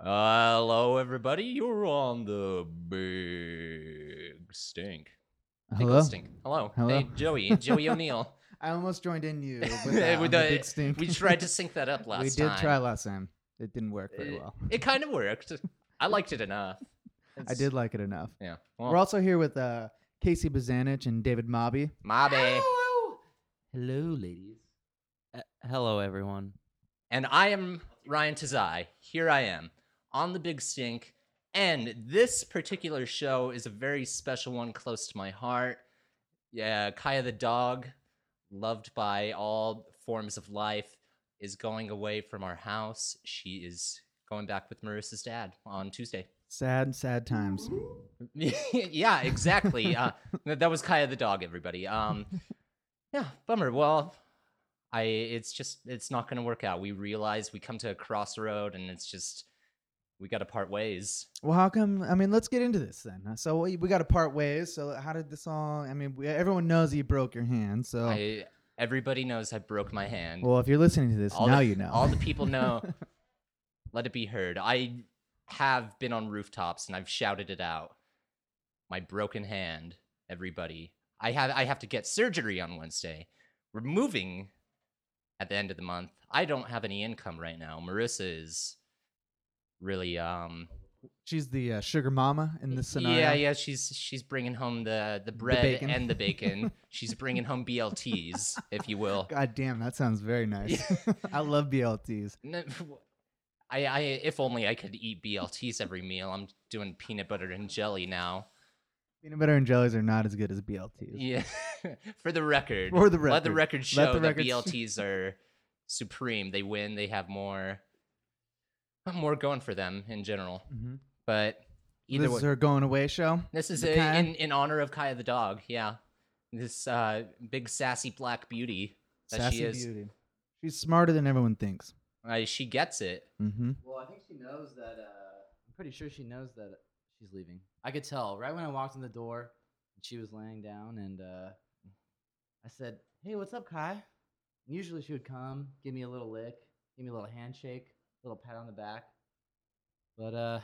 Hello, everybody. You're on the big stink. Big Hello. Stink. Hello. Hello. Hey, Joey. Joey O'Neill. I almost joined in you with, With that on the the- big stink. we tried to sync that up last we did time. try last time. It didn't work very well. It kind of worked. I liked it enough. I did like it enough. Yeah. We're also here with uh, Casey Bazanich and David Mawby. my bad. Hello, ladies. Uh, hello, everyone. And I am Ryan Tazai. Here I am on the Big Stink. And this particular show is a very special one close to my heart. Yeah, Kaia the dog, loved by all forms of life, is going away from our house. She is going back with Marissa's dad on Tuesday. Sad, sad times. yeah, exactly. uh, that was Kaia the dog, everybody. Um, yeah, bummer. Well, I it's just it's not going to work out. We realize we come to a crossroad, and it's just we got to part ways. Well, how come? I mean, let's get into this then. Uh, So we, we got to part ways. So how did this all? I mean, we, everyone knows you broke your hand. So I everybody knows I broke my hand. well, if you're listening to this all now, the, you know. All the people know. let it be heard. I have been on rooftops and I've shouted it out. My broken hand, everybody. I have I have to get surgery on Wednesday. We're moving at the end of the month. I don't have any income right now. Marissa is really um She's the uh, sugar mama in this scenario. yeah yeah she's she's bringing home the the bread bacon. and the bacon. she's bringing home BLTs, if you will. God damn, that sounds very nice. I love BLTs. No, I, I, if only I could eat BLTs every meal. I'm doing peanut butter and jelly now. Peanut butter and jellies are not as good as BLTs. Yeah, for the record. For the Let the record. record show Let the that record sh- BLTs are supreme. They win. They have more, more going for them in general. Mm-hmm. But either This way, is her going away show. this is a, in in honor of Kaia the dog. Yeah, this uh, big sassy black beauty that Sassy she is. beauty. She's smarter than everyone thinks. Uh, she gets it. Mm-hmm. Well, I think she knows that. Uh, I'm pretty sure she knows that she's leaving. I could tell right when I walked in the door. She was laying down, and uh, I said, "Hey, what's up, Kai?" And usually she would come, give me a little lick, give me a little handshake, a little pat on the back. But uh,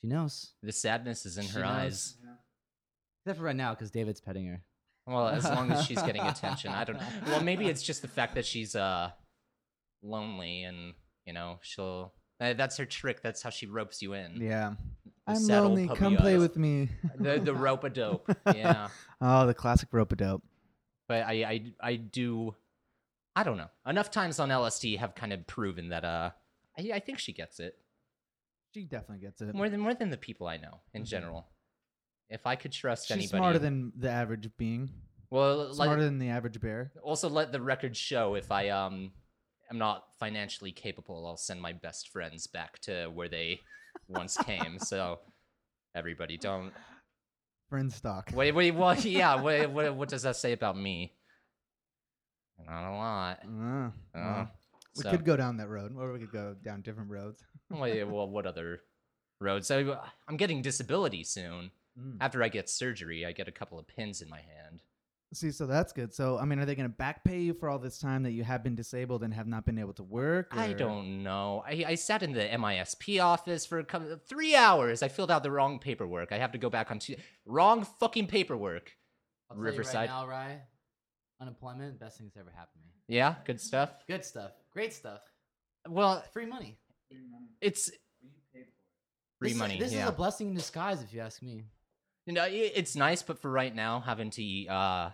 she knows. The sadness is in She her knows. eyes. Except for right now, because David's petting her. Well, as long as she's getting attention, I don't. Well, maybe it's just the fact that she's uh lonely, and you know she'll. Uh, that's her trick. That's how she ropes you in. Yeah. The I'm lonely. Come play with me. The the rope a dope. Yeah, Oh, the classic rope a dope. but I I I do. I don't know. Enough times on LSD have kind of proven that uh I, I think she gets it She definitely gets it. more than more than the people I know in Mhm. general. If I could trust She's anybody, smarter than the average being. well, like, Smarter than the average bear. also let the record show if I um am not financially capable, I'll send my best friends back to where they once came. So everybody don't Friend stock. wait wait what yeah what, what what does that say about me? Not a lot. Uh, Uh, we so- could go down that road, or we could go down different roads. Wait, well, what other roads? So I'm getting disability soon. Mm. After I get surgery, I get a couple of pins in my hand. See, so that's good. So, I mean, are they going to back pay you for all this time that you have been disabled and have not been able to work? I don't know. I, I sat in the MISP office for a couple, three hours. I filled out the wrong paperwork. I have to go back on Tu- wrong fucking paperwork. I'll tell you Riverside. right now, Rye. Unemployment, best thing that's ever happened to me. Yeah, good stuff. Good stuff. Great stuff. Well, Free money. it's free This- money. This yeah, is a blessing in disguise, if you ask me. you know, it's nice, but for right now, having to uh,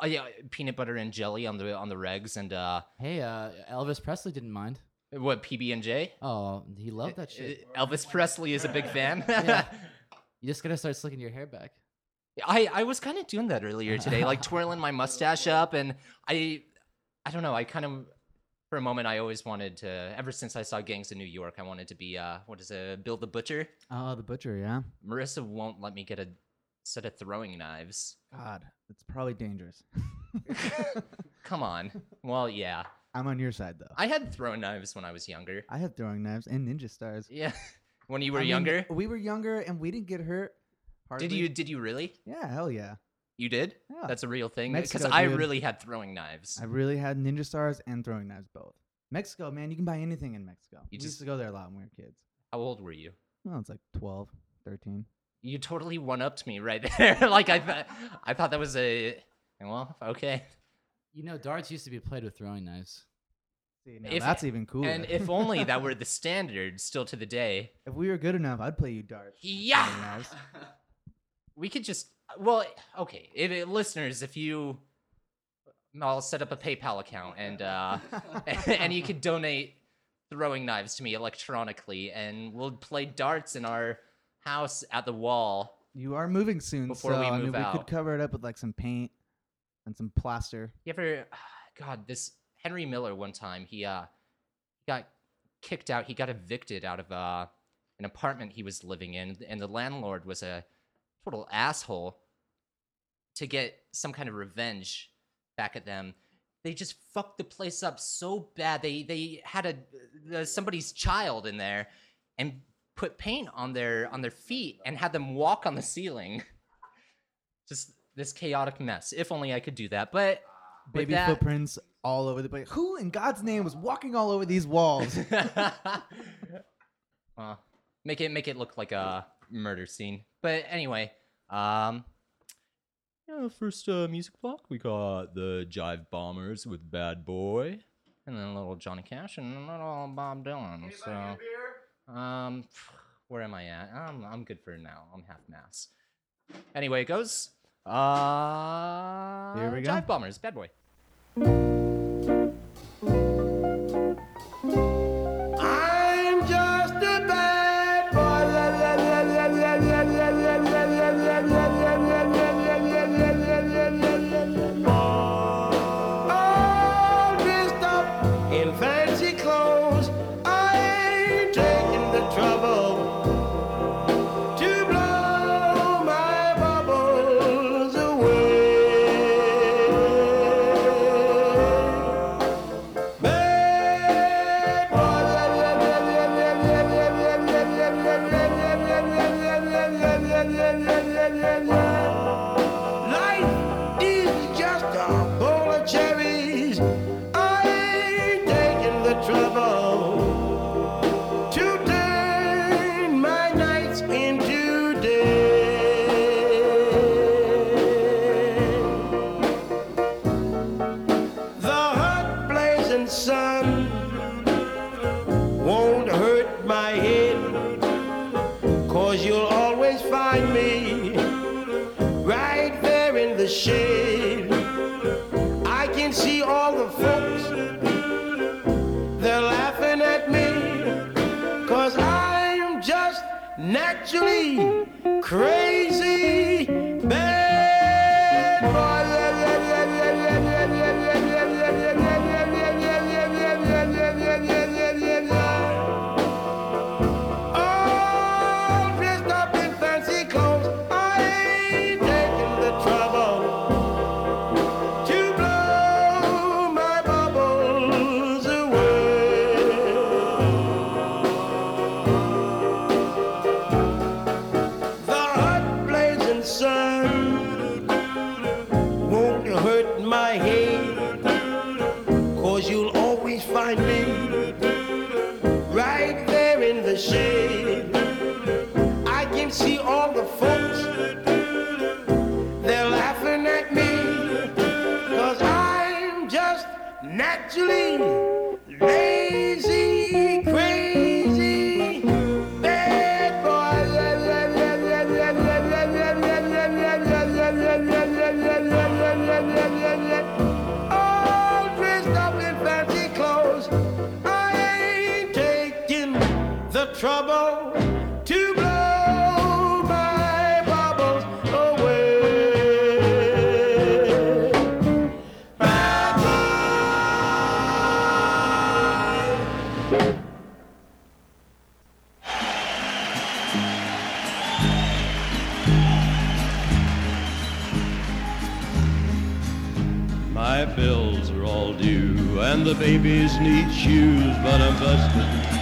oh yeah, peanut butter and jelly on the on the regs and uh, Hey, uh, Elvis Presley didn't mind. what PB and J. Oh, he loved that shit. Elvis Presley is a big fan. Yeah. You just gotta start slicking your hair back. I, I was kind of doing that earlier today, like twirling my mustache up, and I I don't know. I kind of for a moment I always wanted to. Ever since I saw Gangs of New York, I wanted to be uh what is it, Bill the Butcher. Oh, the butcher, yeah. Marissa won't let me get a set of throwing knives. God, it's probably dangerous. Come on. Well, yeah, I'm on your side, though. I had throwing knives when I was younger. I had throwing knives and ninja stars. Yeah, when you were I mean, younger. we were younger and we didn't get hurt. Did you did you really? Yeah, hell yeah. You did? Yeah. That's a real thing. Because I dude. really had throwing knives. I really had ninja stars and throwing knives both. Mexico, man, you can buy anything in Mexico. You we just- used to go there a lot when we were kids. How old were you? Well, it's like 12, 13. You totally one upped me right there. like I thought, I thought that was a well, okay. You know, darts used to be played with throwing knives. See, now If- that's even cooler. And if only that were the standard still to the day. if we were good enough, I'd play you darts. Yeah. We could just well, okay, if it, listeners, if you I'll set up a PayPal account and uh and you could donate throwing knives to me electronically and we'll play darts in our house at the wall. You are moving soon, Before so we I mean, move we could cover it up with like some paint and some plaster. You ever God, this Henry Miller one time, he uh got kicked out, he got evicted out of uh an apartment he was living in and the landlord was a total asshole to get some kind of revenge back at them. They just fucked the place up so bad. They they had a uh, somebody's child in there and put paint on their on their feet and had them walk on the ceiling. Just this chaotic mess. If only I could do that. But Baby that- footprints all over the place. Who in God's name was walking all over these walls? well, make it make it look like a murder scene. But anyway, um, yeah, first uh, music block we got the Jive Bombers with Bad Boy, and then a little Johnny Cash and a little Bob Dylan. So, um, where am I at? I'm I'm good for now. I'm half mass. Anyway, it goes. Uh, Here we go. Jive Bombers, Bad Boy. Trouble naturally need shoes, but I'm busted.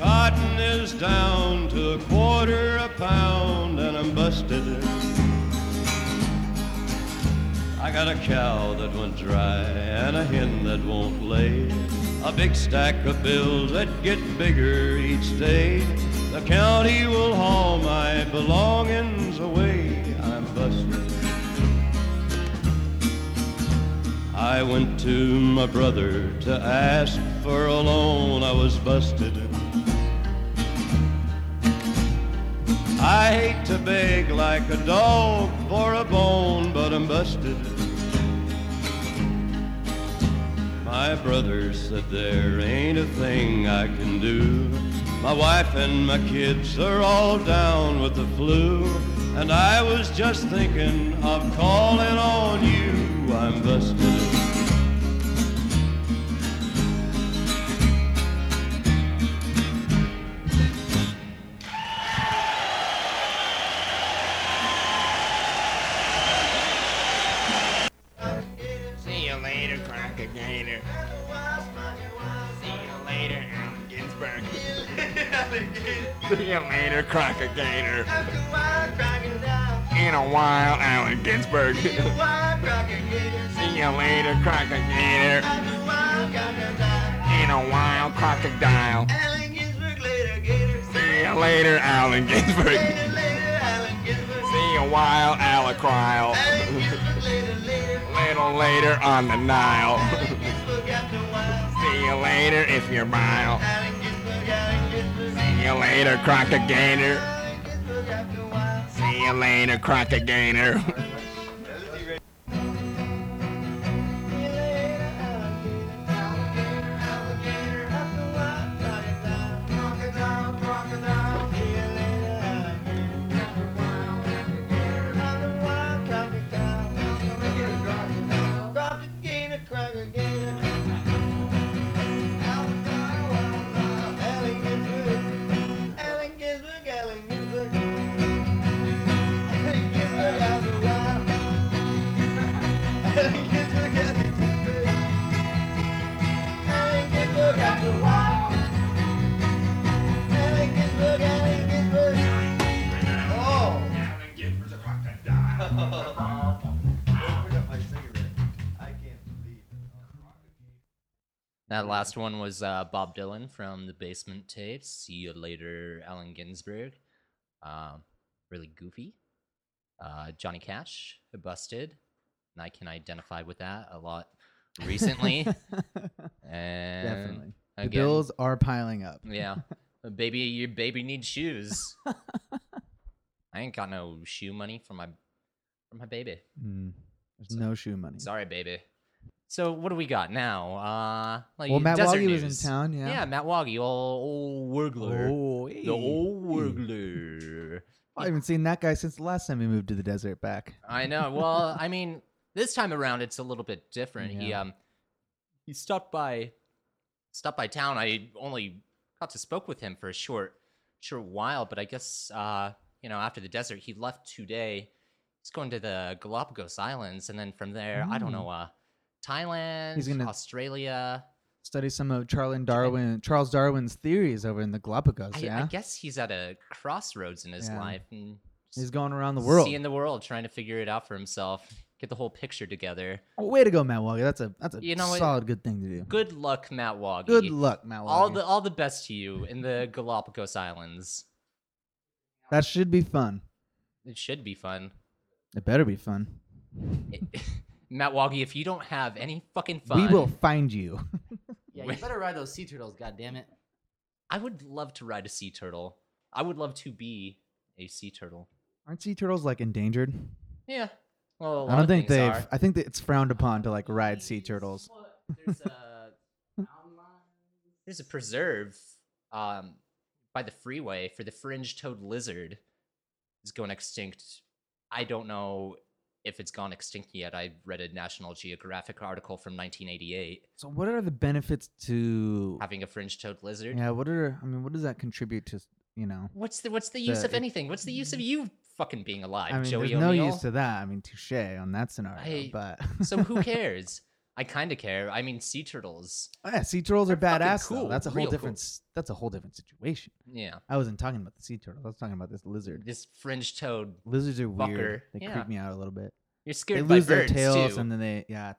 Cotton is down to a quarter a pound, and I'm busted. I got a cow that went dry and a hen that won't lay. A big stack of bills that get bigger each day. The county will haul my belongings away. I went to my brother to ask for a loan. I was busted. I hate to beg like a dog for a bone, but I'm busted. My brother said there ain't a thing I can do. My wife and my kids are all down with the flu. And I was just thinking of calling on you. I'm busted. Allen See you later, Gator. In a while, Crocodile. Allen Ginsberg later, Gator. See you later, Allen Ginsberg. See you while, Alacrile. Little later on the Nile. See you later if you're mile. See you later, Gator. See you later, Crocker That last one was uh, Bob Dylan from the Basement Tapes. See you later, Allen Ginsberg. Um, really goofy. Uh, Johnny Cash, Busted. And I can identify with that a lot recently. and Definitely. The again, bills are piling up. Yeah. Uh, baby, your baby needs shoes. I ain't got no shoe money for my for my baby. Mm, there's no shoe money. Sorry, baby. So what do we got now? Uh, like Well, Matt desert Woggy was in town, yeah. Yeah, Matt Woggy, old, old Wurgler. Oh, the old Wurgler. I haven't seen that guy since the last time he moved to the desert back. I know. Well, I mean, this time around it's a little bit different. He um he stopped by stopped by town. I only got to spoke with him for a short short while, but I guess uh, you know, after the desert he left today. He's going to the Galapagos Islands and then from there, I don't Mm. know, uh Thailand, He's gonna- Australia. Study some of Charles Darwin, Charles Darwin's theories over in the Galapagos. I, yeah, I guess he's at a crossroads in his Yeah. life and he's going around the world. seeing the world, trying to figure it out for himself, get the whole picture together. Oh, way to go, Matt Woggy. That's a that's a You know what? solid good thing to do. Good luck, Matt Woggy. Good luck, Matt Woggy. All the all the best to you in the Galapagos Islands. that should be fun. It should be fun. It better be fun. It- Matt Woggy, if you don't have any fucking fun, We will find you. Yeah, you better ride those sea turtles, goddammit. I would love to ride a sea turtle. I would love to be a sea turtle. Aren't sea turtles like endangered? Yeah. Well, a lot I don't of think they've. are. I think that it's frowned upon to like ride sea turtles. There's a there's a preserve um, by the freeway for the fringe-toed lizard. Is going extinct. I don't know if it's gone extinct yet. I read a National Geographic article from 1988 So what are the benefits to? having a fringe-toed lizard. Yeah, what are? I mean, what does that contribute to? You know, What's the what's the use The- of anything? What's the use of you fucking being alive, I mean, Joey there's no use to that. I mean, touche on that scenario. I- but so who cares? I kind of care. I mean, sea turtles. Oh, yeah, sea turtles are badass. though. cool, That's a whole real different. s- That's a whole different situation. Yeah, I wasn't talking about the sea turtle. I was talking about this lizard. this fringe-toed. Lizards are weird. They Yeah. creep me out a little bit. You're they scared by lose their tails too. and then they yeah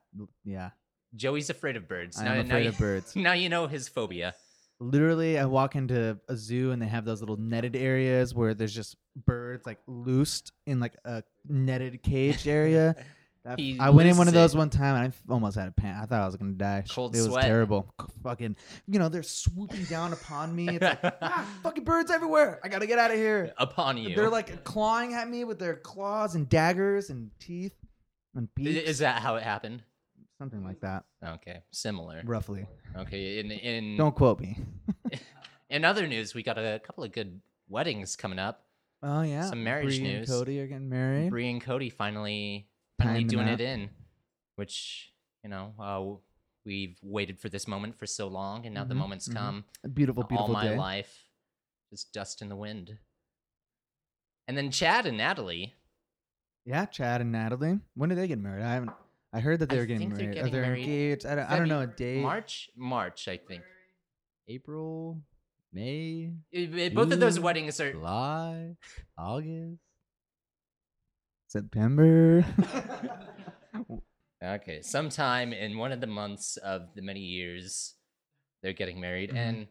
yeah. Joey's afraid of birds. I'm now, now afraid you, of birds. Now you know his phobia. Literally, I walk into a zoo and they have those little netted areas where there's just birds like loosed in like a netted cage area. That- I went in one of those it. one time and I almost had a pant. I thought I was gonna die. Cold it was terrible. Fucking, you know, they're swooping down upon me. It's like ah, fucking birds everywhere. I gotta get out of here. Upon you. They're like clawing at me with their claws and daggers and teeth and beaks. Is that how it happened? something like that? Okay, similar. Roughly. Okay, in in Don't quote me. in other news, we got a couple of good weddings coming up. Oh yeah. Some marriage Bree and news. Cody are getting married. Bree and Cody finally finally Timing doing up. it in, which you know uh, we've waited for this moment for so long, and now the Mhm, moment's mhm. come. A beautiful, all beautiful my day. life, just dust in the wind. And then Chad and Natalie. Yeah, Chad and Natalie. When did they get married? I haven't. I heard that they I were getting think they're married. getting Are they married engaged? I don't, I don't know a date. March, March, I think. April, May, Eh, eh, Both of those weddings are. July, August. September. Okay, sometime in one of the months of the many years, they're getting married, Mhm. and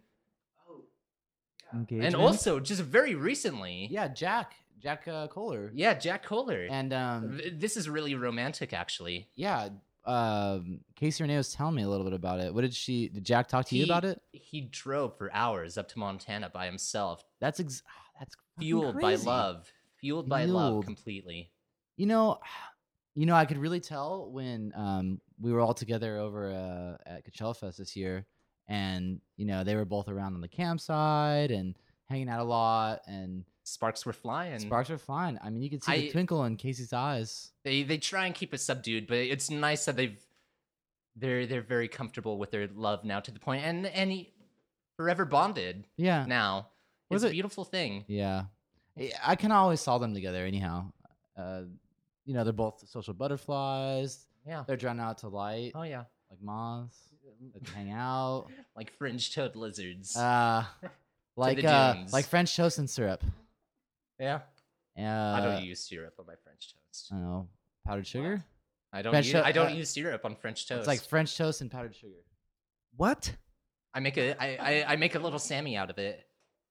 Engagement. and also just very recently, Yeah, Jack, Jack uh, Kohler. yeah, Jack Kohler. And um, this is really romantic, actually. yeah, um, Casey Renee was telling me a little bit about it. What did she? Did Jack talk to you about it? He drove for hours up to Montana by himself, That's ex- ah, that's fueled by love, fueled by love completely. You know, you know, I could really tell when um, we were all together over uh, at Coachella Fest this year, and you know they were both around on the campsite and hanging out a lot, and Sparks were flying. sparks were flying. I mean, you could see I- the twinkle in Casey's eyes. They they try and keep it subdued, but it's nice that they've they're they're very comfortable with their love now to the point, and and he, forever bonded Yeah, now. Was it's a it- beautiful thing. yeah. I- I kind of always saw them together. Anyhow, uh, you know, they're both social butterflies. Yeah. They're drawn out to light, Oh yeah. like moths. They hang out. Like fringe toed lizards. Uh, like uh, like French toast and syrup. Yeah. Uh, I don't use syrup on my French toast. I don't know, powdered sugar. I don't. French Use, to- I don't uh, use syrup on French toast. It's like French toast and powdered sugar. what? I make a I, I, I make a little Sammy out of it.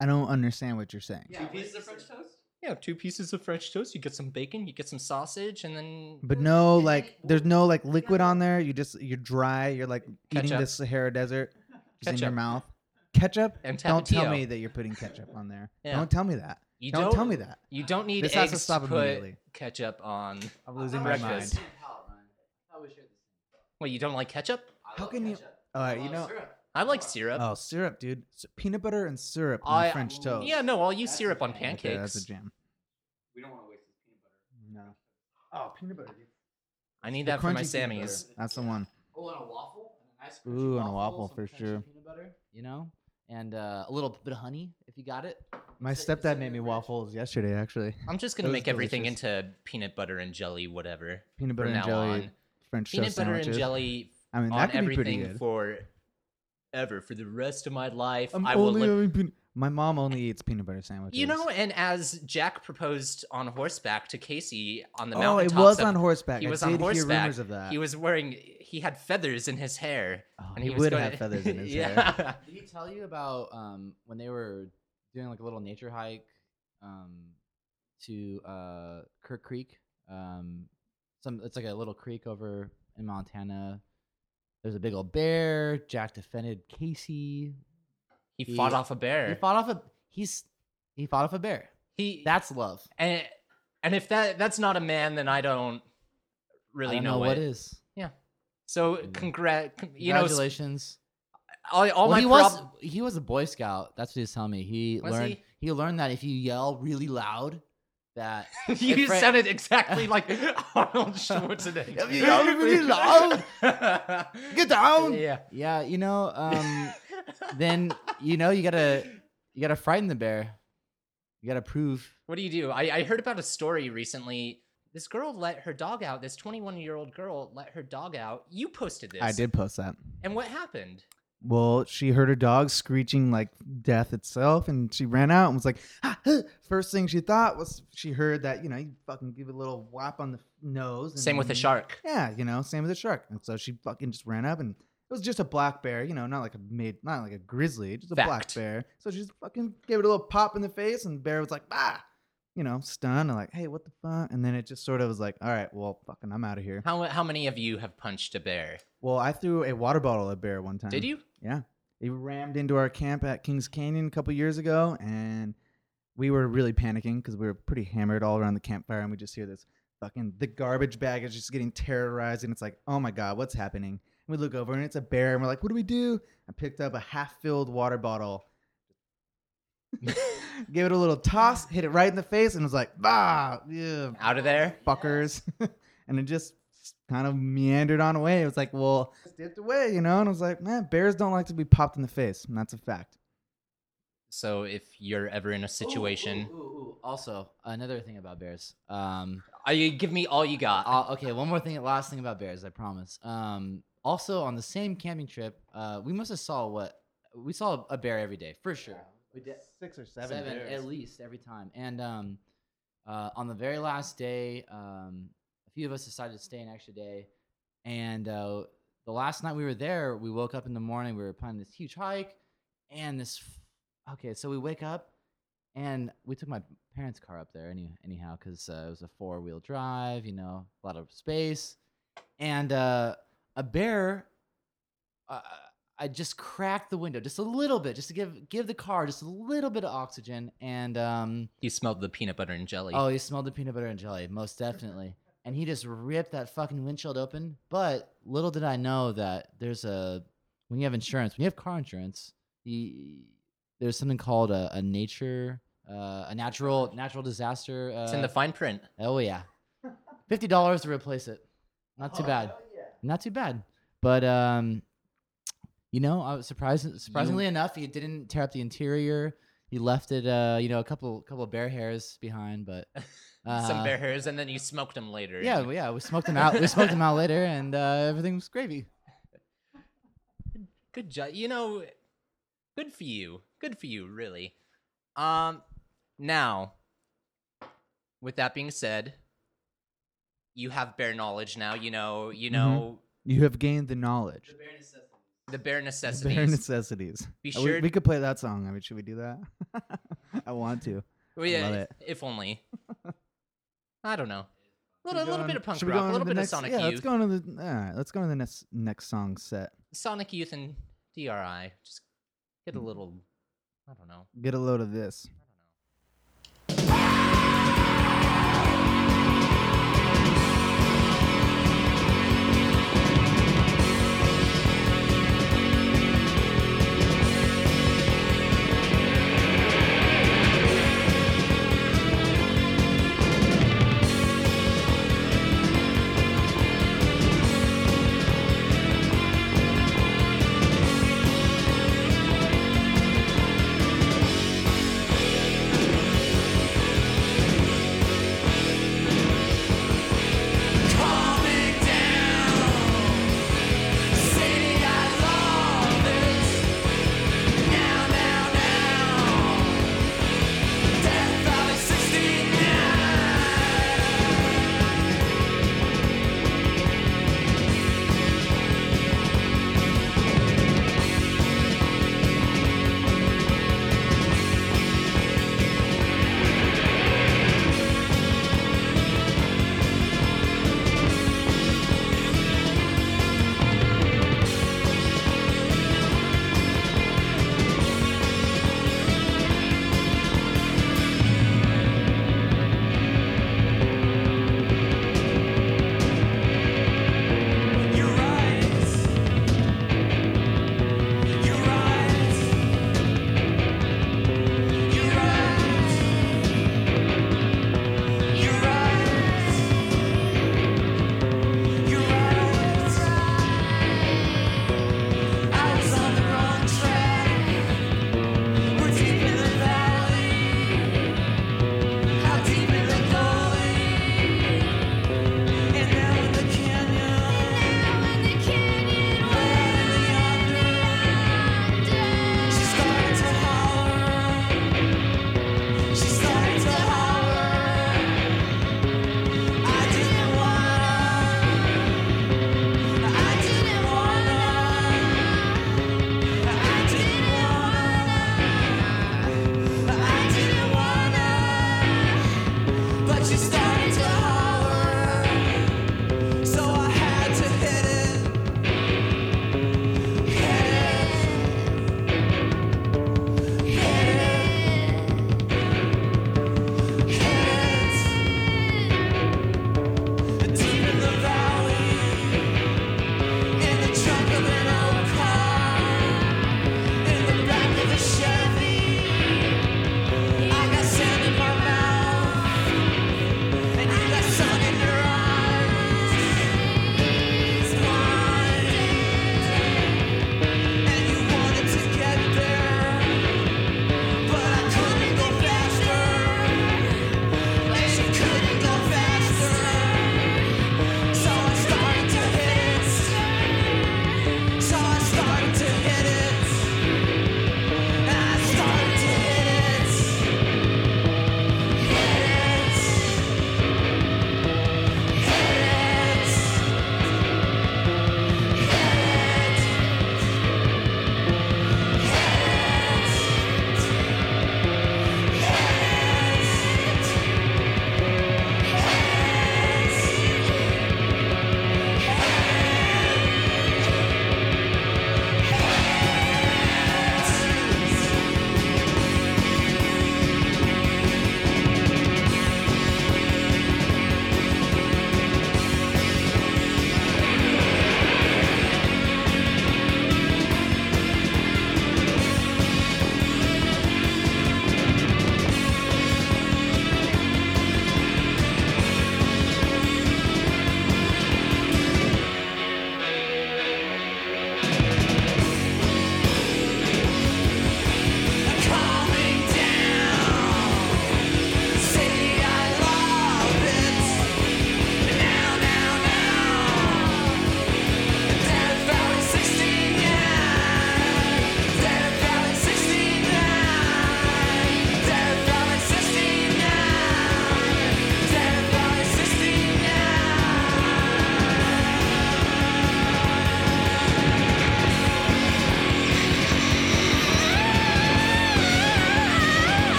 I don't understand what you're saying. two pieces of French toast. Yeah, two pieces of French toast. You get some bacon, you get some sausage, and then But no, like, there's no like liquid on there. You just you're dry. You're like eating Ketchup. the Sahara Desert just in your mouth. Ketchup. and Don't tell Tapatio. me that you're putting ketchup on there. Yeah. Don't tell me that. You don't, tell me that. You don't need This eggs has to stop put immediately. ketchup on. I'm losing my breakfast. mind. Wait, you don't like ketchup? How can you? All right, you know. I like syrup. Oh, syrup, dude. S- peanut butter and syrup on I- French toast. Yeah, no, I'll use syrup on Okay, pancakes. that's a jam. We don't want to waste this peanut butter. No. Oh, peanut butter. Dude. I need The that for my crunchy peanut. Sammys. That's the one. Oh, and a waffle. And a nice Ooh, and a waffle some for crunchy sure. Peanut butter, you know, and uh, a little bit of honey if you got it. My stepdad made me waffles yesterday, actually. I'm just gonna Those make everything delicious. into peanut butter and jelly, whatever. Peanut From butter and now jelly on. French Peanut toast butter sandwiches. and jelly I mean, on that could be pretty everything good. for ever for the rest of my life. I'm I will only live. having peanut- My mom only eats peanut butter sandwiches. You know, and as Jack proposed on horseback to Casey on the oh, mountain, it was on horseback. He I was did on hear horseback. rumors of that. He was wearing. He had feathers in his hair, Oh, and he, he, was would going have feathers in his yeah. hair. Did he tell you about um, when they were doing like a little nature hike um, to uh, Kirk Creek? Um, some it's like a little creek over in Montana. There's a big old bear. Jack defended Casey. He He- fought off a bear. He bear. fought off a he's he fought off a bear. He That's love. and and if that that's not a man, then I don't really I don't know, know what what is. So Mm. congrat, you know, Congratulations. all, all well, my he prob- was he was a Boy Scout. That's what he was telling me. He Was learned he? learned that if you yell really loud, that you if Fra- sounded exactly like Arnold Schwarzenegger. If you yell really loud, get down. Yeah. Yeah, you know, um, then you know you gotta you gotta frighten the bear. You gotta prove. What do you do? I, I heard about a story recently. This girl let her dog out. This 21 year old girl let her dog out. You posted this. I did post that. And what happened? Well, she heard her dog screeching like death itself, and she ran out and was like, "Ah, huh." first thing she thought was she heard that you know you fucking give it a little whap on the nose. and Same with then- shark. Yeah, you know, same with the shark. And so she fucking just ran up, and it was just a black bear, you know, not like a made, not like a grizzly, just a black bear. So she just fucking gave it a little pop in the face, and the bear was like, ah, you know, stunned, and like, hey, what the fuck? And then it just sort of was like, all right, well, fucking, I'm out of here. How how many of you have punched a bear? Well, I threw a water bottle at a bear one time. Did you? Yeah. He rammed into our camp at Kings Canyon a couple years ago, and we were really panicking because we were pretty hammered all around the campfire, and we just hear this fucking the garbage bag is just getting terrorized, and it's like, oh my god, what's happening? And we look over, and it's a bear, and we're like, what do we do? I picked up a half-filled water bottle, gave it a little toss, hit it right in the face, and was like, bah, yeah, Out of there? fuckers. and it just kind of meandered on away. It was like, well, it dipped away, you know? And I was like, man, bears don't like to be popped in the face. And that's a fact. So if you're ever in a situation, Ooh, ooh, ooh. Also, another thing about bears. Um, uh, you give me all you got. uh, okay, one more thing. Last thing about bears, I promise. Um, also on the same camping trip, uh, we must have saw what we saw a bear every day for sure. We did Six or seven, at least every time. And um, uh, on the very last day, um, a few of us decided to stay an extra day. And uh, the last night we were there, we woke up in the morning. We were planning this huge hike, and this. Okay, so we wake up, and we took my parents' car up there any, anyhow because uh, it was a four wheel drive. You know, a lot of space, and uh, a bear. I just cracked the window just a little bit, just to give give the car just a little bit of oxygen, and um, You smelled the peanut butter and jelly. Oh, he smelled the peanut butter and jelly, most definitely. And he just ripped that fucking windshield open. But little did I know that there's a when you have insurance, when you have car insurance, you, there's something called a, a nature, uh, a natural natural disaster. Uh, it's in the fine print. oh yeah, fifty dollars to replace it. Not too bad. Not too bad. But um, you know, I was surprised. Surprisingly enough, he didn't tear up the interior. He left it, uh, you know, a couple couple bear hairs behind, but Some uh, bear hairs, and then you smoked them later. Yeah, well, yeah, we smoked them out. we smoked them out later, and uh, everything was gravy. Good job. You know, good for you. Good for you, really. Um, now, with that being said, you have bear knowledge now. You know, you know You have gained the knowledge. the bear bare necessities. bare necessities. Be Uh, we- sure- we, could play that song. I mean, should we do that? I want to. Well, yeah, love it. if only. I don't know. A little, little go bit of punk rock, a little bit the of Sonic yeah, Youth. let's go on to the. All right, let's go on to the next next song set. Sonic Youth and DRI. Just get a Hmm. little. I don't know. Get a load of this.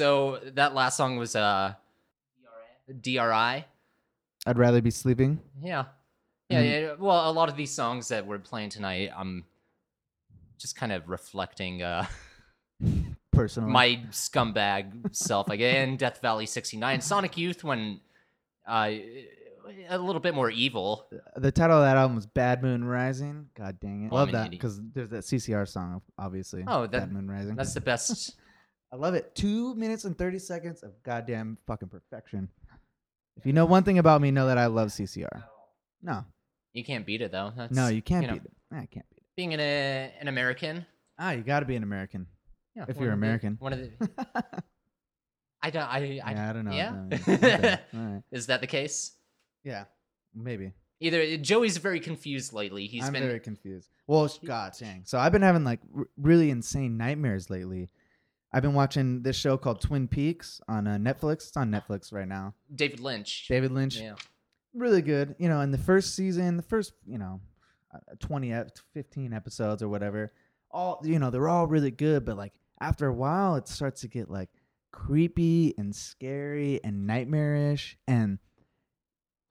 So that last song was uh DRI. I'd rather be sleeping. Yeah. Yeah, Mhm. yeah. Well, a lot of these songs that we're playing tonight, I'm just kind of reflecting uh Personally, my scumbag self. Like in Death Valley 69, Sonic Youth when uh a little bit more evil. the title of that album was Bad Moon Rising. God dang it, Well, I love mean, that because there's that CCR song, obviously. Oh, that- Bad Moon Rising. That's the best. I love it. Two minutes and thirty seconds of goddamn fucking perfection. If you know one thing about me, know that I love CCR. No, You can't beat it though. That's, no, you can't know, beat it. I can't beat it. Being an uh, an American. Ah, you got to be an American. Yeah, If you're of the- American. one of the. I don't. I. I, yeah, I don't know. Yeah. Okay, right. Is that the case? Yeah, maybe. Either Joey's very confused lately. He's I'm been very confused. Well, God dang. So I've been having like r- really insane nightmares lately. I've been watching this show called Twin Peaks on uh, Netflix. It's on Netflix right now. David Lynch. David Lynch, Yeah. really good. You know, in the first season, the first, you know, uh, 20, 15 episodes or whatever, all, you know, they're all really good. But like after a while, it starts to get like creepy and scary and nightmarish. And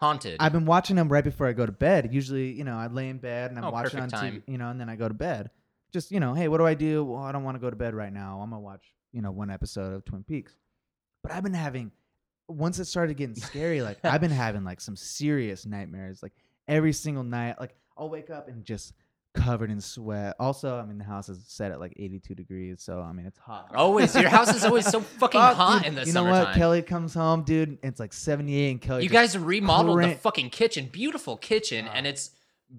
Haunted. I've been watching them right before I go to bed. Usually, you know, I lay in bed and I'm Oh, watching on perfect TV, time. you know, and then I go to bed. Just, you know, hey, what do I do? Well, I don't want to go to bed right now. I'm going to watch, you know, one episode of Twin Peaks. But I've been having once it started getting scary, like I've been having like some serious nightmares like every single night. Like I'll wake up and just covered in sweat. Also, I mean the house is set at like 82 degrees, so I mean it's hot. always your house is always so fucking Fuck, hot dude. in the You know summertime. what? Kelly comes home, dude. It's like 78 and Kelly you just guys remodeled the fucking kitchen, beautiful kitchen, and it's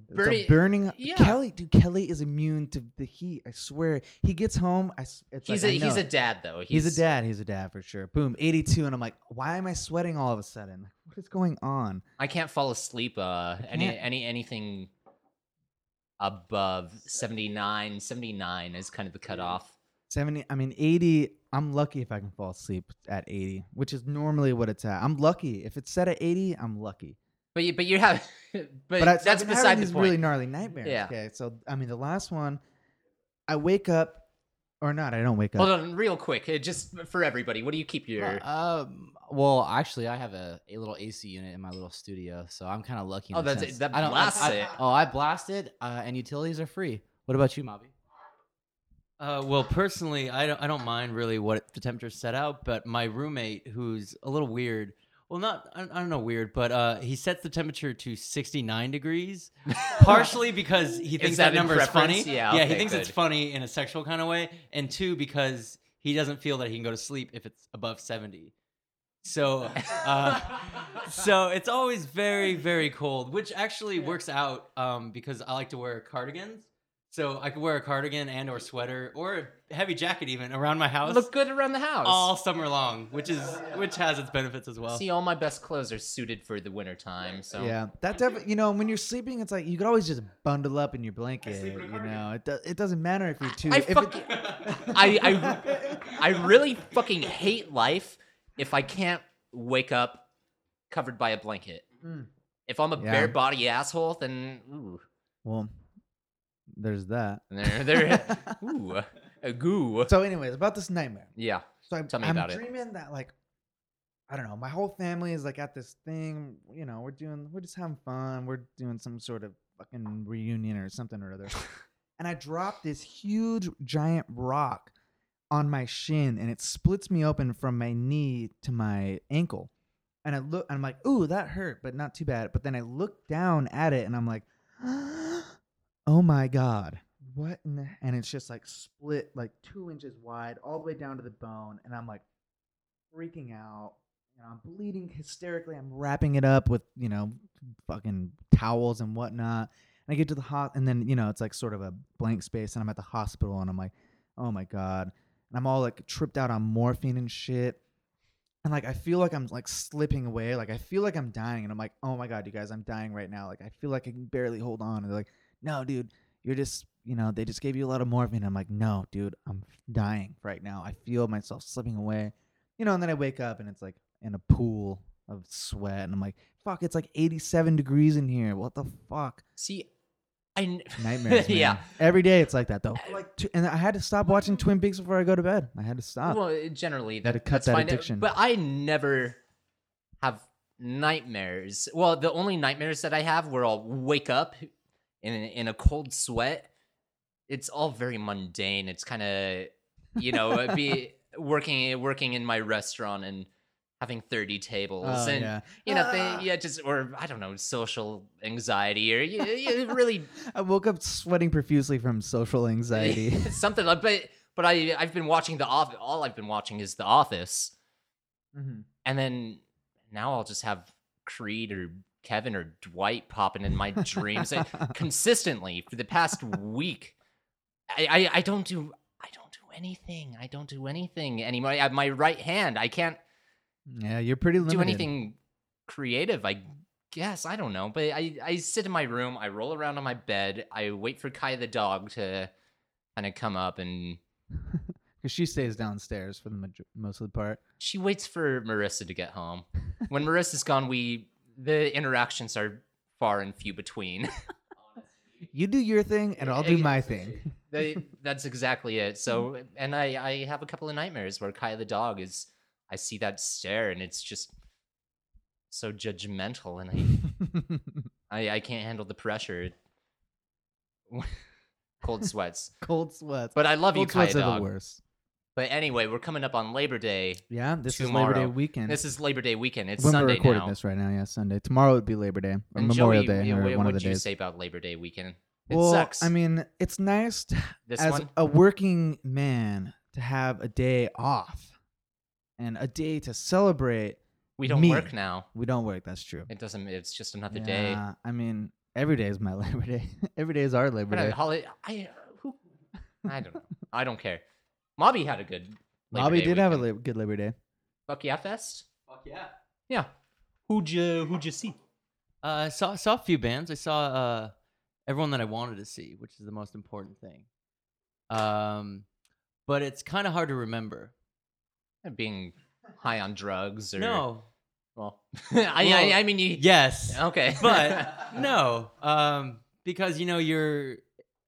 It's a burning. yeah. Kelly, dude, Kelly is immune to the heat. I swear. He gets home. I, it's he's like, a I he's a dad though. He's a dad. He's a dad for sure. Boom, 82, and I'm like, why am I sweating all of a sudden? What is going on? I can't fall asleep. Uh, any any anything above 79, 79 is kind of the cutoff. 70. I mean, 80. I'm lucky if I can fall asleep at 80, which is normally what it's at. I'm lucky if it's set at 80. I'm lucky. But you but you have but, But I, so I've that's been having beside the these point. really gnarly nightmares. Yeah. Okay, so I mean, the last one, I wake up, or not. I don't wake up. Hold on, real quick, uh, just for everybody. What do you keep your? Um, well, actually, I have a, a little AC unit in my little studio, so I'm kind of lucky. in Oh, the that's- sense- that I don't- I- blasts I- it. Oh, I blast it, uh, and utilities are free. What about you, Mawby? Uh, well, personally, I don't, I don't mind really what the temperature's set out, but my roommate, who's a little weird, well, not I, I don't know weird, but uh, he sets the temperature to 69 degrees, partially because he thinks that that, number is funny. preference? Yeah, okay, he thinks it's good. funny in a sexual kind of way, and two because he doesn't feel that he can go to sleep if it's above 70. So, uh, so it's always very, very cold, which actually works out um, because I like to wear cardigans. So I could wear a cardigan and or sweater or a heavy jacket even around my house Look good around the house. all summer long, which is which has its benefits as well. See, all my best clothes are suited for the winter time. So Yeah, that definitely. You know, when you're sleeping, it's like you could always just bundle up in your blanket. You know, it, do, it doesn't matter if you're too. I if it- fucking, I, I, I really fucking hate life if I can't wake up covered by a blanket. Mm. If I'm a Yeah. bare body asshole, then ooh, well, there's that. there, there, ooh, a goo. So, anyways, about this nightmare. Yeah, So I'm, Tell me I'm about it. dreaming that like I don't know, my whole family is like at this thing, you know, we're doing we're just having fun. We're doing some sort of fucking reunion or something or other. and I drop this huge giant rock on my shin and it splits me open from my knee to my ankle. And I look and I'm like, "Ooh, that hurt, but not too bad." But then I look down at it and I'm like, ah, "Oh my god." What in the and it's just like split like two inches wide all the way down to the bone and i'm like freaking out you know i'm bleeding hysterically. I'm wrapping it up with you know fucking towels and whatnot. And i get to the hot and then you know it's like sort of a blank space and i'm at the hospital and i'm like oh my god. And i'm all like tripped out on morphine and shit. And like i feel like i'm like slipping away. Like i feel like i'm dying and i'm like oh my god you guys i'm dying right now. Like i feel like i can barely hold on. And they're like no dude you're just you know they just gave you a lot of morphine i'm like no dude i'm dying right now i feel myself slipping away you know and then i wake up and it's like in a pool of sweat and i'm like fuck it's like 87 degrees in here what the fuck see, I kn- Nightmares. Yeah. Every day it's like that though. Like, t- and I had to stop watching Twin Peaks before I go to bed. I had to stop. Well, generally, that, cut that's that fine. Uh, addiction. But I never have nightmares. Well, the only nightmares that I have where I'll wake up in in a cold sweat. It's all very mundane. It's kind of, you know, be working working in my restaurant and having 30 tables Oh, and yeah. you know they, yeah just or i don't know social anxiety or you, you really I woke up sweating profusely from social anxiety. something like but but i i've been watching the office all i've been watching is the office Mhm. and then now I'll just have Creed or Kevin or Dwight popping in my dreams consistently for the past week. I, I I don't do I don't do anything. I don't do anything anymore. I have my right hand. I can't Yeah, you're pretty limited. do anything creative. I guess I don't know, but I I sit in my room. I roll around on my bed. I wait for Kai the dog to kind of come up and because she stays downstairs for the most of the part. she waits for Marissa to get home. When Marissa's gone, we the interactions are far and few between. You do your thing, and I'll do my thing. they, that's exactly it. So, and I I have a couple of nightmares where Kai the dog is. I see that stare, and it's just so judgmental, and I I, I can't handle the pressure. Cold sweats, Cold sweats. but I love you, Kai sweats are the dog. worst. But anyway, we're coming up on Labor Day. Yeah, this is Labor Day weekend. This is Labor Day weekend. It's when Sunday we're recording now. this right now. Yeah, Sunday. Tomorrow would be Labor Day or And Memorial Joey, Day you- or what one of would the you days. say about Labor Day weekend? It well, sucks. I mean, it's nice to, as one. a working man to have a day off and a day to celebrate. We don't me. work now. We don't work. That's true. It doesn't. It's just another day. I mean, every day is my Labor Day. every day is our Labor But Day. holiday, I who? I don't know. I don't care. Mawby had a good. Labor Bobby Day did have a weekend. lab- good Labor Day. Fuck yeah fest. Fuck yeah. Yeah. Who'd you Who'd you see? Uh, I saw saw a few bands. I saw uh, everyone that I wanted to see, which is the most important thing. Um, but it's kind of hard to remember. Being high on drugs or No. Well, I, I I mean you. Yes. Okay. but no, um, because you know you're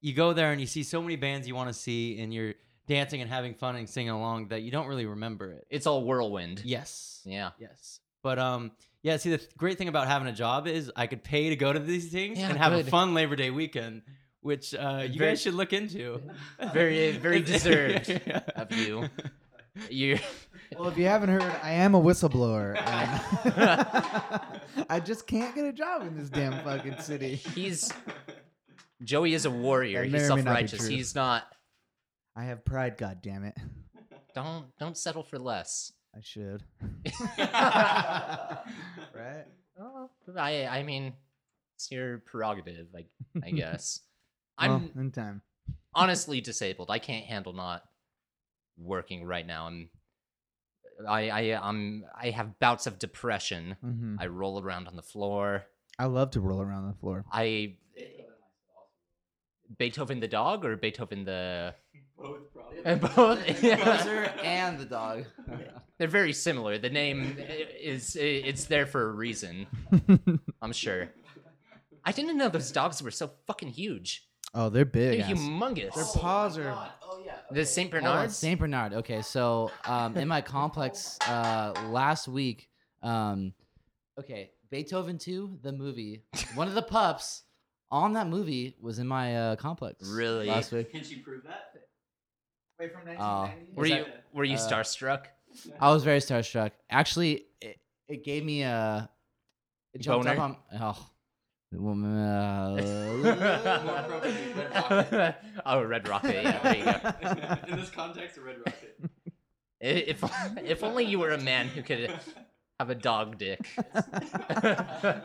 you go there and you see so many bands you want to see, and you're dancing and having fun and singing along that you don't really remember it. it's all whirlwind. Yes, Yeah. yes, but um, yeah. See, the th- great thing about having a job is I could pay to go to these things Yeah, and have good. a fun Labor Day weekend, which uh, you Very- guys should look into. Very- very deserved of you. You. Well, if you haven't heard, I am a whistleblower. and I just can't get a job in this damn fucking city. He's. Joey is a warrior. That may He's or may not be self-righteous. true. He's not. I have pride, God damn it. Don't don't settle for less. I should. right? Oh, I I mean, it's your prerogative, I I guess. I'm in time. honestly disabled. I can't handle not working right now. I'm I I I'm I have bouts of depression. hmm I roll around on the floor. I love to roll around the floor. I Beethoven the dog or Beethoven the Both probably. both. Yeah. Composer and the dog. They're very similar. The name is it's there for a reason. I'm sure. I didn't know those dogs were so fucking huge. oh, they're big. They're ass. humongous. Their paws are. Oh yeah. The Saint Bernard. on, Bernards. Saint Bernard. Okay, so um, in my complex uh, last week, um, okay, Beethoven two, the movie, one of the pups on that movie was in my uh, complex. Really? Last week, Can she prove that? Wait, from Oh. Were Is you were you uh, starstruck? I was very starstruck. Actually, it, it gave me a it jumped up Boner? on oh. the woman, uh, oh, Red Rocket. Yeah, there you go. In this context, a red rocket. If if only you were a man who could have a dog dick.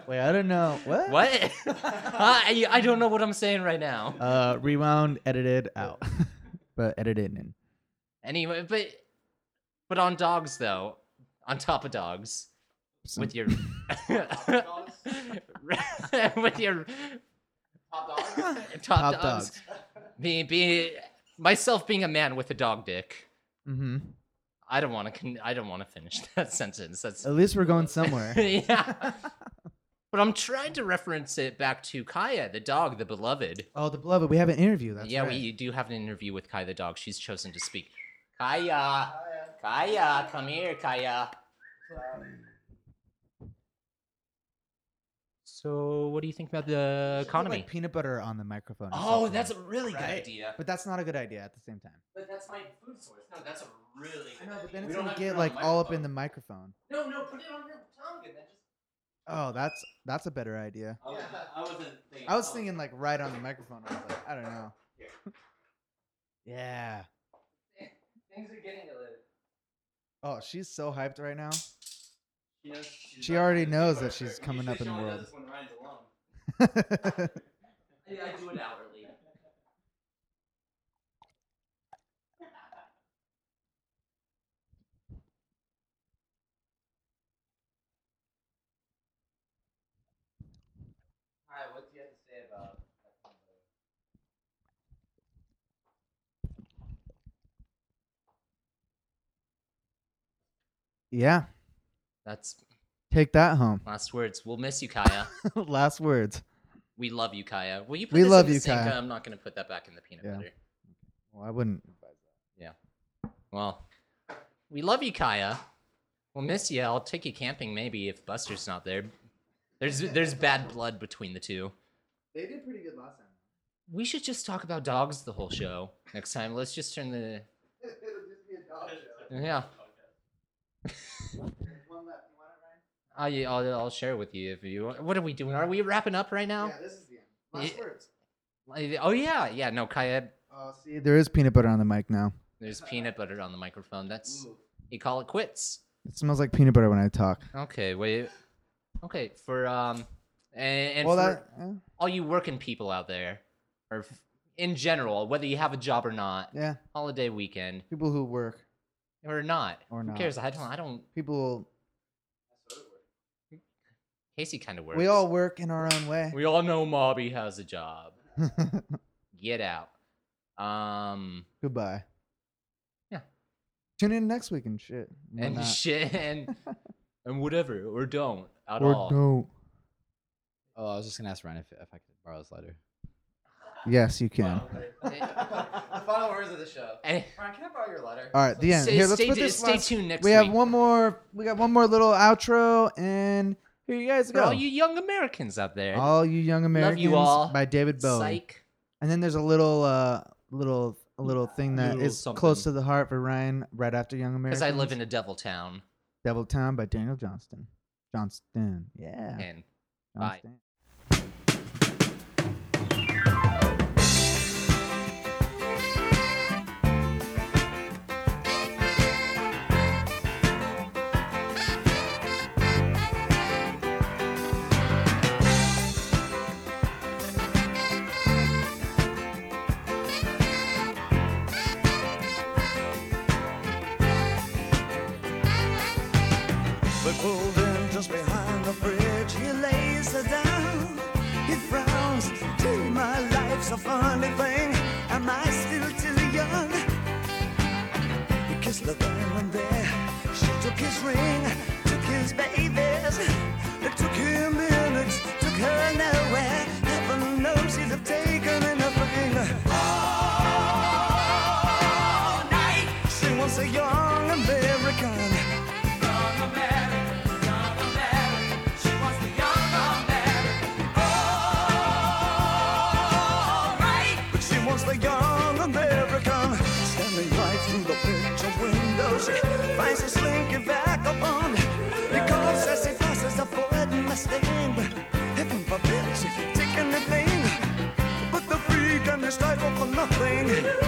Wait, I don't know. What? What? I I don't know what I'm saying right now. Uh, rewound, edited out, but edited in. Anyway, but but on dogs though, on top of dogs, with your with your top dogs, top, Top dogs. dogs. Be be myself being a man with a dog dick. Mm-hmm. I don't want to. Con- I don't want to finish that sentence. That's At least we're going somewhere. yeah. But I'm trying to reference it back to Kaia, the dog, the beloved. Oh, the beloved. We have an interview. That's yeah, right. we do have an interview with Kaia the dog. She's chosen to speak. Kaia, Kaia, come here, Kaia. So, what do you think about the economy? Like peanut butter on the microphone. oh, something. that's a really good Right? idea. But that's not a good idea at the same time. But that's my food source. No, that's a really I good know, but then it's gonna get like all up in the microphone. microphone. No, no, put it on your tongue and then just. Oh, that's that's a better idea. I, was, I wasn't thinking. I was thinking like right on the microphone. I was like, I don't know. yeah. Things are getting a little. Oh, she's so hyped right now. She, knows she's She not already gonna knows that it. she's coming up in the only world. does this when Ryan's alone. I, I do it hourly. Alright, what do you have to say about yeah. That's Take that home. last words. We'll miss you, Kaia. Last words. we love you, Kaia. Will you put We this love in the you, sink? Kaia. I'm not gonna put that back in the peanut Yeah. butter. Well, I wouldn't. Yeah. Well, we love you, Kaia. We'll miss you. I'll take you camping maybe if Buster's not there. There's there's bad blood between the two. They did pretty good last time. We should just talk about dogs the whole show next time. Let's just turn the It'll just be a dog show. yeah. One left. You want it, I'll, yeah, I'll I'll share with you if you. What are we doing? Are we wrapping up right now? Yeah, this is the end. Last Yeah. words. Like, Oh yeah, yeah. No, Kaia. Oh, see, there is peanut butter on the mic now. There's peanut butter on the microphone. That's you call it quits. It smells like peanut butter when I talk. Okay, wait. Okay, for um, and, and well, for that. eh, all you working people out there, or f- in general, whether you have a job or not, yeah, holiday weekend people who work or not, or who not. cares? I don't. I don't. People. Casey kind of works. We all work in our own way. We all know Mawby has a job. Get out. Um Goodbye. Yeah. Tune in next week and shit. and whatnot. shit and and whatever or don't at or all. don't. Oh, I was just gonna ask Ryan if, if I could borrow this lighter. Yes, you can. the final words of the show. Eh, Ryan, can I borrow your letter? All right, the end. stay, Here, let's stay, put this stay last- tuned next We week. have one more. We got one more little outro, and here you guys for go. all you young Americans out there. All you young Americans you all. by David Bowie. Psych. And then there's a little, uh, little, a little thing that Little is close to the heart for Ryan. Right after Young Americans. Because I live in a devil town. Devil Town by Daniel Johnston. Johnston, yeah. And bye. Johnston. Funny thing. Am I still too young? He kissed her then and there. She took his ring, took his babies. It took him minutes, took her nowhere. Heaven knows he'd have taken upon Because as he passes, I forget my stain Heaven forbids taking the blame But the freedom is liable for nothing.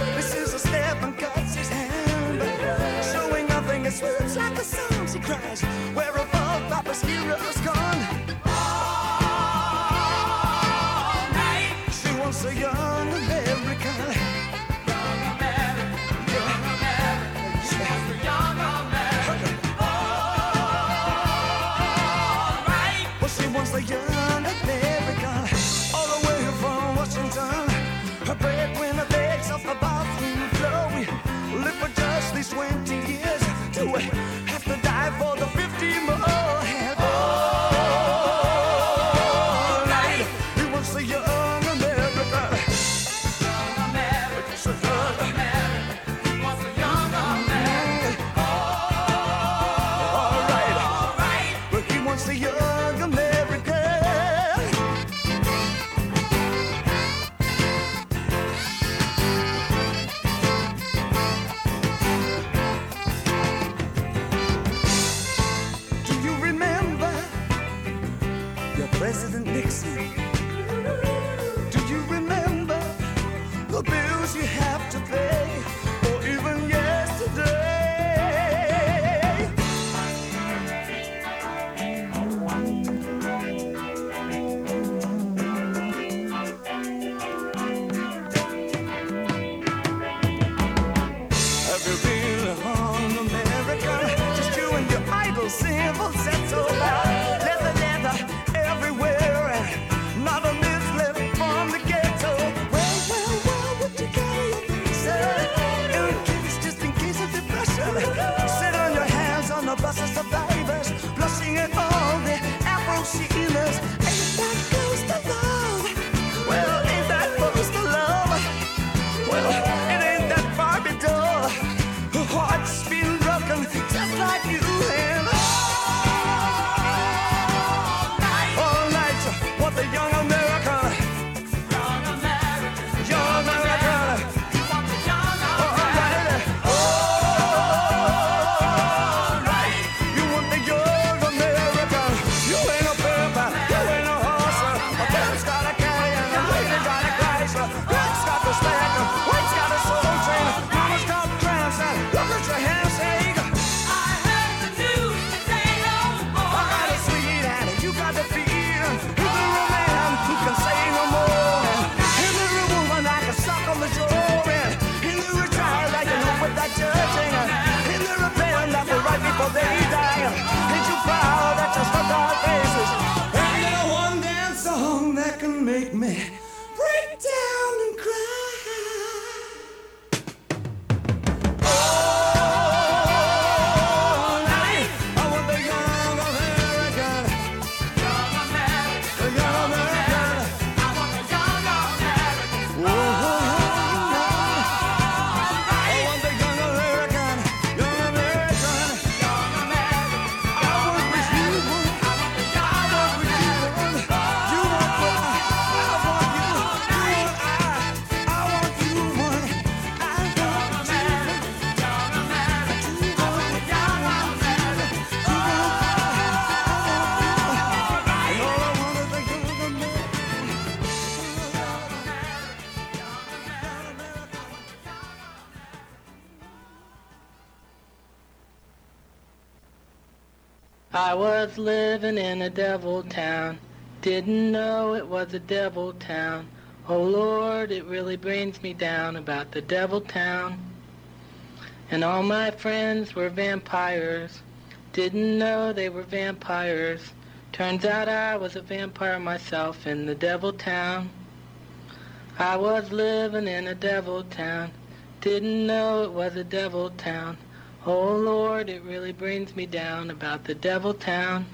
Was living in a devil town. Didn't know it was a devil town. Oh Lord, it really brings me down about the devil town. And all my friends were vampires. Didn't know they were vampires. Turns out I was a vampire myself in the devil town. I was living in a devil town. Didn't know it was a devil town. Oh Lord, it really brings me down about the devil town.